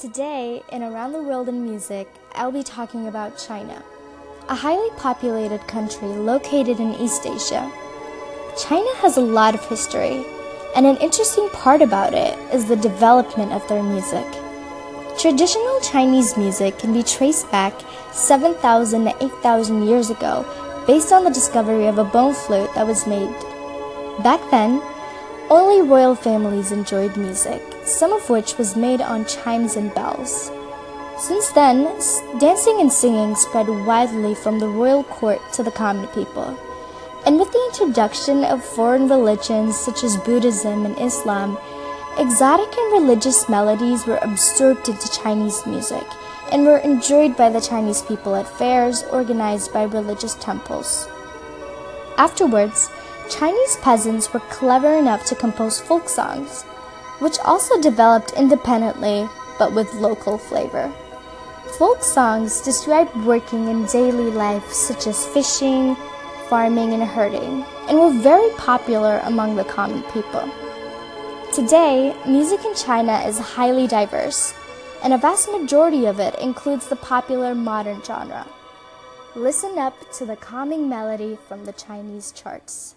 Today, in Around the World in Music, I'll be talking about China, a highly populated country located in East Asia. China has a lot of history, and an interesting part about it is the development of their music. Traditional Chinese music can be traced back 7,000 to 8,000 years ago based on the discovery of a bone flute that was made. Back then, only royal families enjoyed music, some of which was made on chimes and bells. Since then, dancing and singing spread widely from the royal court to the common people. And with the introduction of foreign religions such as Buddhism and Islam, exotic and religious melodies were absorbed into Chinese music and were enjoyed by the Chinese people at fairs organized by religious temples. Afterwards, Chinese peasants were clever enough to compose folk songs, which also developed independently but with local flavor. Folk songs described working in daily life such as fishing, farming, and herding, and were very popular among the common people. Today, music in China is highly diverse, and a vast majority of it includes the popular modern genre. Listen up to the calming melody from the Chinese charts.